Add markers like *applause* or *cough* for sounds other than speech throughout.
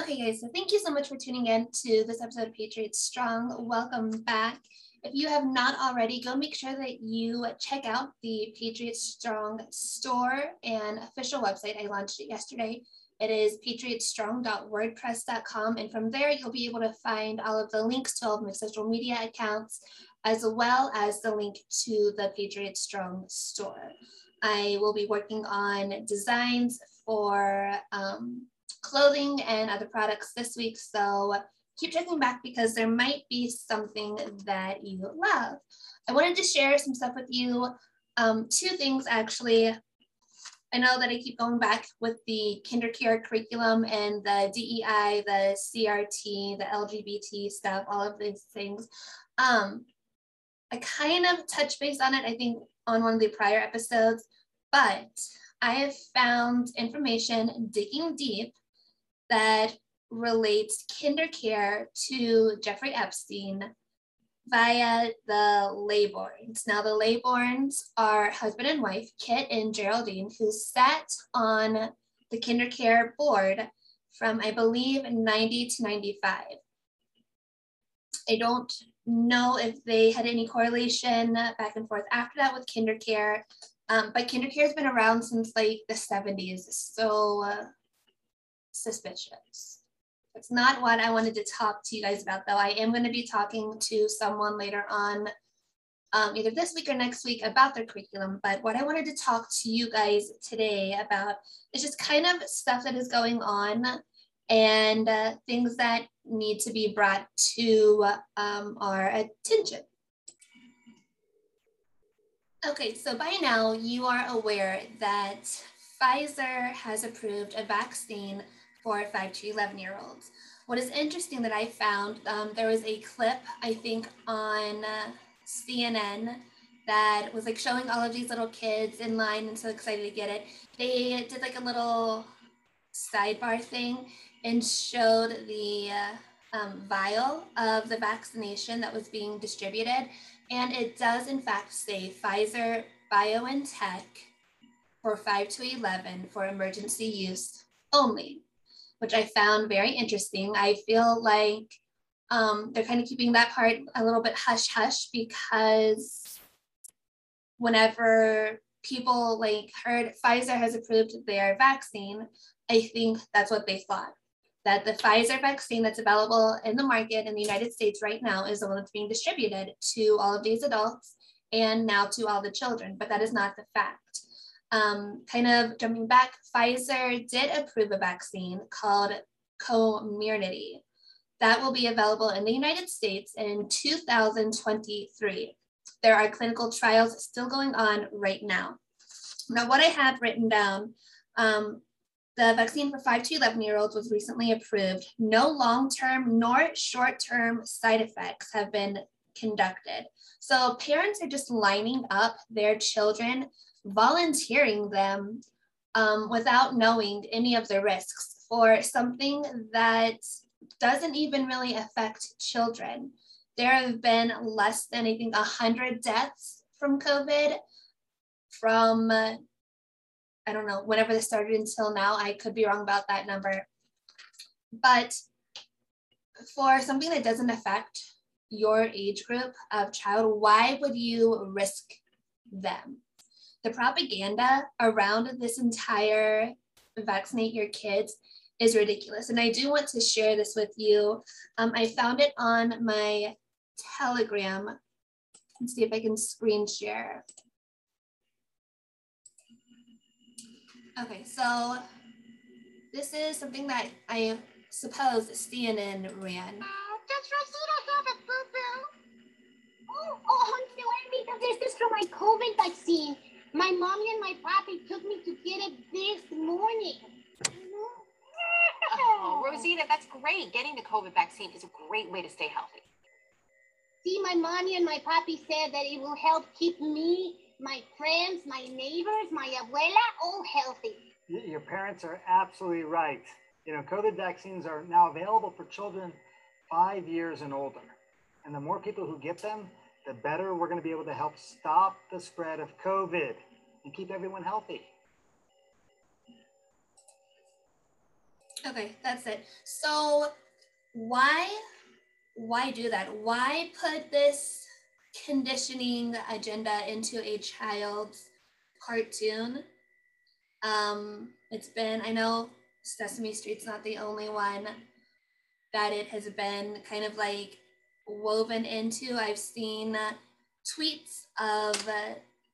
Okay, guys, so thank you so much for tuning in to this episode of Patriots Strong. Welcome back. If you have not already, go make sure that you check out the Patriots Strong store and official website. I launched it yesterday. It is patriotstrong.wordpress.com. And from there, you'll be able to find all of the links to all of my social media accounts, as well as the link to the Patriot Strong store. I will be working on designs for um, clothing and other products this week. So keep checking back because there might be something that you love. I wanted to share some stuff with you. Um, two things actually. I know that I keep going back with the KinderCare curriculum and the DEI, the CRT, the LGBT stuff, all of these things. Um, I kind of touched base on it, I think, on one of the prior episodes, but I have found information digging deep that relates KinderCare to Jeffrey Epstein via the Laybournes. Now, the Laybournes are husband and wife, Kit and Geraldine, who sat on the KinderCare board from, I believe, 90 to 95. I don't know if they had any correlation back and forth after that with KinderCare, um, but KinderCare has been around since like the 70s. So, uh, suspicious. It's not what I wanted to talk to you guys about, though. I am going to be talking to someone later on, um, either this week or next week, about their curriculum. But what I wanted to talk to you guys today about is just kind of stuff that is going on and uh, things that need to be brought to um, our attention. Okay, so by now you are aware that Pfizer has approved a vaccine for 5 to 11 year olds. What is interesting that I found, um, there was a clip, I think, on uh, CNN that was like showing all of these little kids in line and so excited to get it. They did like a little sidebar thing and showed the uh, um, vial of the vaccination that was being distributed. And it does, in fact, say Pfizer BioNTech for 5 to 11 for emergency use only which I found very interesting. I feel like um, they're kind of keeping that part a little bit hush hush because whenever people like heard Pfizer has approved their vaccine, I think that's what they thought. That the Pfizer vaccine that's available in the market in the United States right now is the one that's being distributed to all of these adults and now to all the children, but that is not the fact. Um, kind of jumping back, Pfizer did approve a vaccine called Comirnaty that will be available in the United States in 2023. There are clinical trials still going on right now. Now, what I have written down, um, the vaccine for 5 to 11 year olds was recently approved. No long term nor short term side effects have been conducted. So parents are just lining up their children volunteering them um, without knowing any of the risks for something that doesn't even really affect children. There have been less than, I think, 100 deaths from COVID from, I don't know, whenever this started until now. I could be wrong about that number. But for something that doesn't affect your age group of child, why would you risk them? the propaganda around this entire vaccinate your kids is ridiculous. And I do want to share this with you. Um, I found it on my Telegram. Let's see if I can screen share. Okay, so this is something that I suppose CNN ran. Uh, does Rosita have a boo-boo? Oh, oh, no, I this is for my COVID vaccine. My mommy and my papi took me to get it this morning. Oh, Rosita, that's great. Getting the COVID vaccine is a great way to stay healthy. See, my mommy and my papi said that it will help keep me, my friends, my neighbors, my abuela, all healthy. Your parents are absolutely right. You know, COVID vaccines are now available for children five years and older. And the more people who get them, the better we're going to be able to help stop the spread of COVID and keep everyone healthy. Okay, that's it. So why why do that? Why put this conditioning agenda into a child's cartoon? Um, it's been, I know Sesame Street's not the only one that it has been kind of like woven into. I've seen tweets of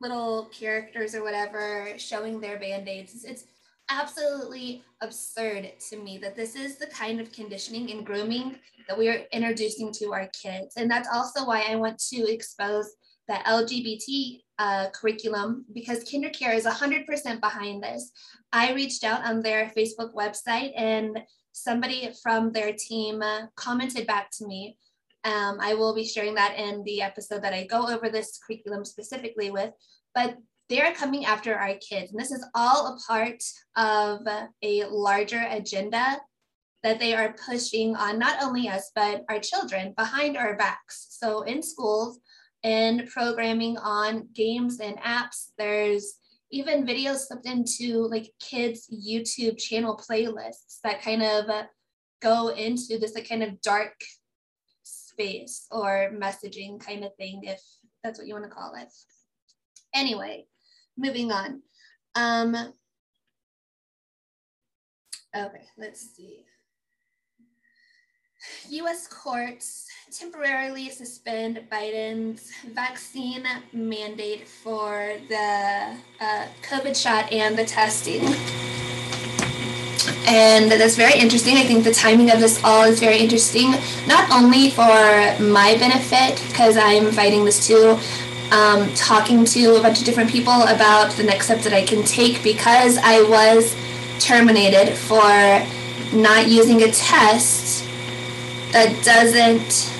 little characters or whatever showing their band-aids. It's absolutely absurd to me that this is the kind of conditioning and grooming that we are introducing to our kids. And that's also why I want to expose the LGBT uh, curriculum because KinderCare is 100% behind this. I reached out on their Facebook website and somebody from their team uh, commented back to me. Um, I will be sharing that in the episode that I go over this curriculum specifically with, but they're coming after our kids. And this is all a part of a larger agenda that they are pushing on not only us, but our children behind our backs. So in schools in programming on games and apps, there's even videos slipped into like kids' YouTube channel playlists that kind of go into this like, kind of dark space or messaging kind of thing, if that's what you want to call it. Anyway, moving on. Um, okay, let's see. US courts temporarily suspend Biden's vaccine mandate for the uh, COVID shot and the testing. And that's very interesting. I think the timing of this all is very interesting, not only for my benefit, because I'm fighting this too, um, talking to a bunch of different people about the next steps that I can take because I was terminated for not using a test that doesn't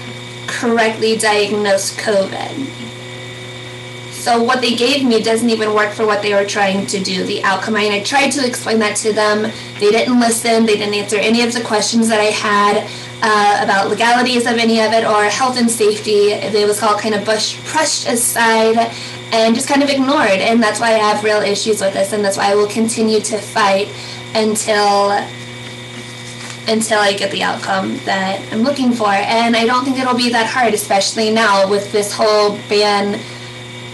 correctly diagnose COVID. So what they gave me doesn't even work for what they were trying to do, the outcome. I mean, I tried to explain that to them. They didn't listen. They didn't answer any of the questions that I had uh, about legalities of any of it or health and safety. It was all kind of bush, pushed aside and just kind of ignored. And that's why I have real issues with this. And that's why I will continue to fight until until I get the outcome that I'm looking for. And I don't think it'll be that hard, especially now with this whole ban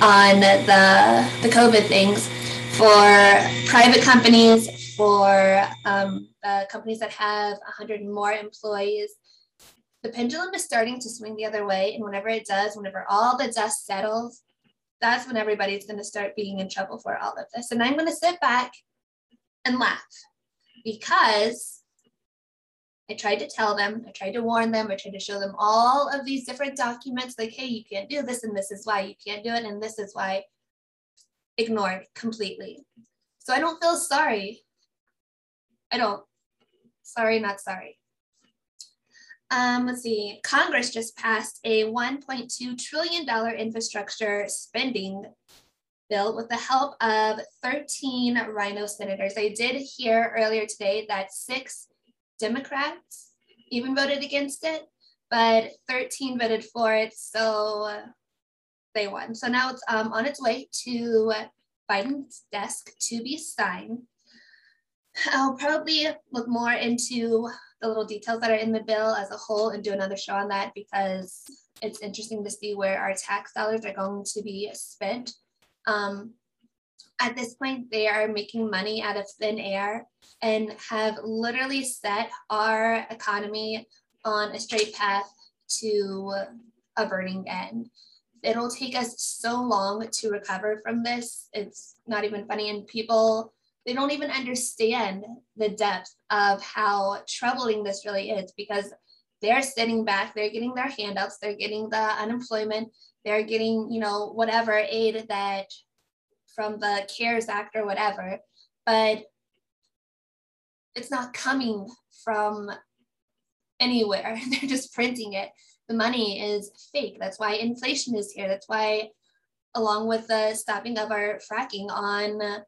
on the the COVID things for private companies, for um, uh, companies that have 100 more employees. The pendulum is starting to swing the other way, and whenever it does, whenever all the dust settles, that's when everybody's going to start being in trouble for all of this. And I'm going to sit back and laugh because I tried to tell them, I tried to warn them, I tried to show them all of these different documents like, hey, you can't do this, and this is why you can't do it, and this is why. Ignored completely. So I don't feel sorry. I don't. Sorry, not sorry. Um, let's see. Congress just passed a $1.2 trillion infrastructure spending bill with the help of 13 RINO senators. I did hear earlier today that six Democrats even voted against it, but 13 voted for it. So they won. So now it's um, on its way to Biden's desk to be signed. I'll probably look more into the little details that are in the bill as a whole and do another show on that because it's interesting to see where our tax dollars are going to be spent. Um, at this point, they are making money out of thin air and have literally set our economy on a straight path to a burning end. It'll take us so long to recover from this. It's not even funny. And people, they don't even understand the depth of how troubling this really is because they're sitting back, they're getting their handouts, they're getting the unemployment, they're getting, you know, whatever aid that from the CARES Act or whatever, but it's not coming from anywhere. *laughs* They're just printing it. The money is fake. That's why inflation is here. That's why, along with the stopping of our fracking on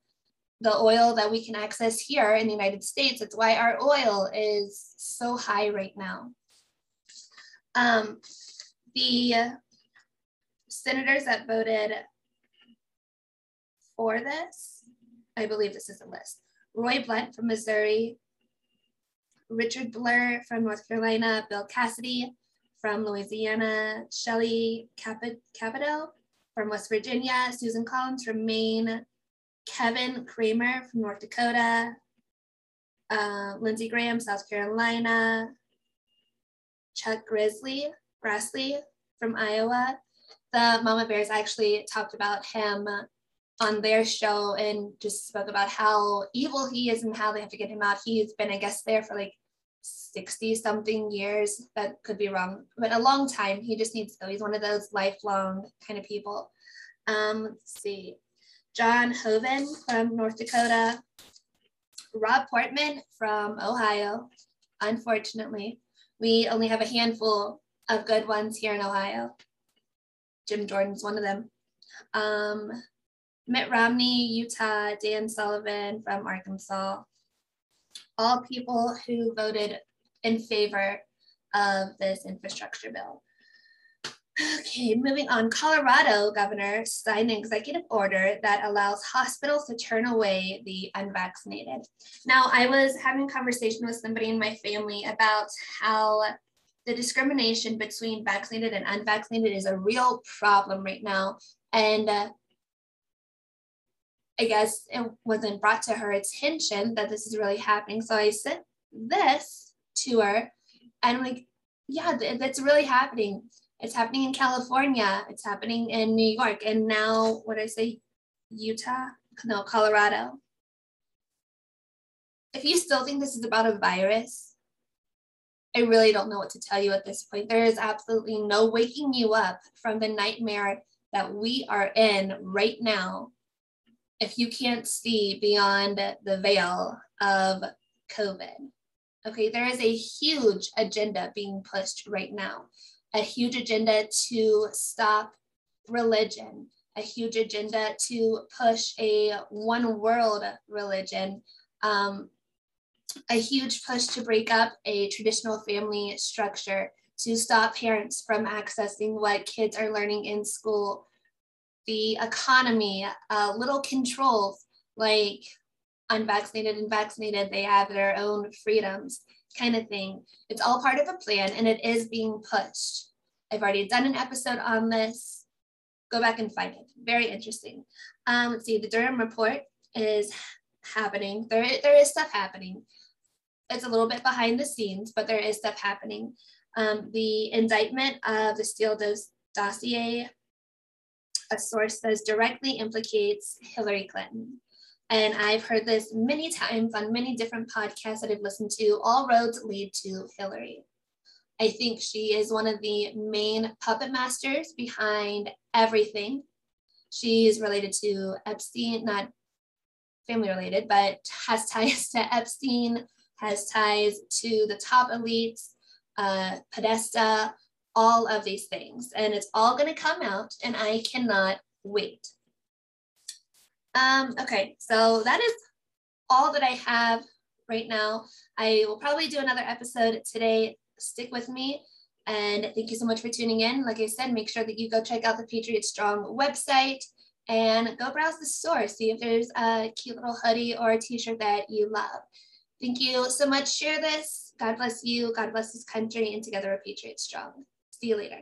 the oil that we can access here in the United States, that's why our oil is so high right now. Um, the senators that voted for this, I believe this is a list. Roy Blunt from Missouri, Richard Blur from North Carolina, Bill Cassidy from Louisiana, Shelly Capito from West Virginia, Susan Collins from Maine, Kevin Cramer from North Dakota, uh, Lindsey Graham, South Carolina, Chuck Grizzly, Grassley from Iowa. The Mama Bears actually talked about him on their show and just spoke about how evil he is and how they have to get him out. He's been, I guess, there for like 60 something years. That could be wrong, but a long time. He just needs to go. He's one of those lifelong kind of people. Um, let's see. John Hoeven from North Dakota. Rob Portman from Ohio. Unfortunately, we only have a handful of good ones here in Ohio. Jim Jordan's one of them. Um, Mitt Romney, Utah, Dan Sullivan from Arkansas, all people who voted in favor of this infrastructure bill. Okay, moving on. Colorado governor signed an executive order that allows hospitals to turn away the unvaccinated. Now, I was having a conversation with somebody in my family about how the discrimination between vaccinated and unvaccinated is a real problem right now. And uh, I guess it wasn't brought to her attention that this is really happening. So I sent this to her and I'm like, yeah, that's really happening. It's happening in California. It's happening in New York. And now, what I say, Utah? No, Colorado. If you still think this is about a virus, I really don't know what to tell you at this point. There is absolutely no waking you up from the nightmare that we are in right now if you can't see beyond the veil of COVID. Okay, there is a huge agenda being pushed right now, a huge agenda to stop religion, a huge agenda to push a one world religion, um, a huge push to break up a traditional family structure, to stop parents from accessing what kids are learning in school, the economy, uh, little controls like unvaccinated and vaccinated, they have their own freedoms kind of thing. It's all part of a plan and it is being pushed. I've already done an episode on this. Go back and find it. Very interesting. Um, let's see, the Durham report is happening. There, there is stuff happening. It's a little bit behind the scenes, but there is stuff happening. Um, the indictment of the Steele dossier a source says directly implicates Hillary Clinton. And I've heard this many times on many different podcasts that I've listened to. All roads lead to Hillary. I think she is one of the main puppet masters behind everything. She's related to Epstein, not family related, but has ties to Epstein, has ties to the top elites, uh, Podesta, all of these things. And it's all going to come out, and I cannot wait. Um, okay, so that is all that I have right now. I will probably do another episode today. Stick with me. And thank you so much for tuning in. Like I said, make sure that you go check out the Patriot Strong website and go browse the store. See if there's a cute little hoodie or a t-shirt that you love. Thank you so much. Share this. God bless you. God bless this country. And together we're Patriot Strong. See you later.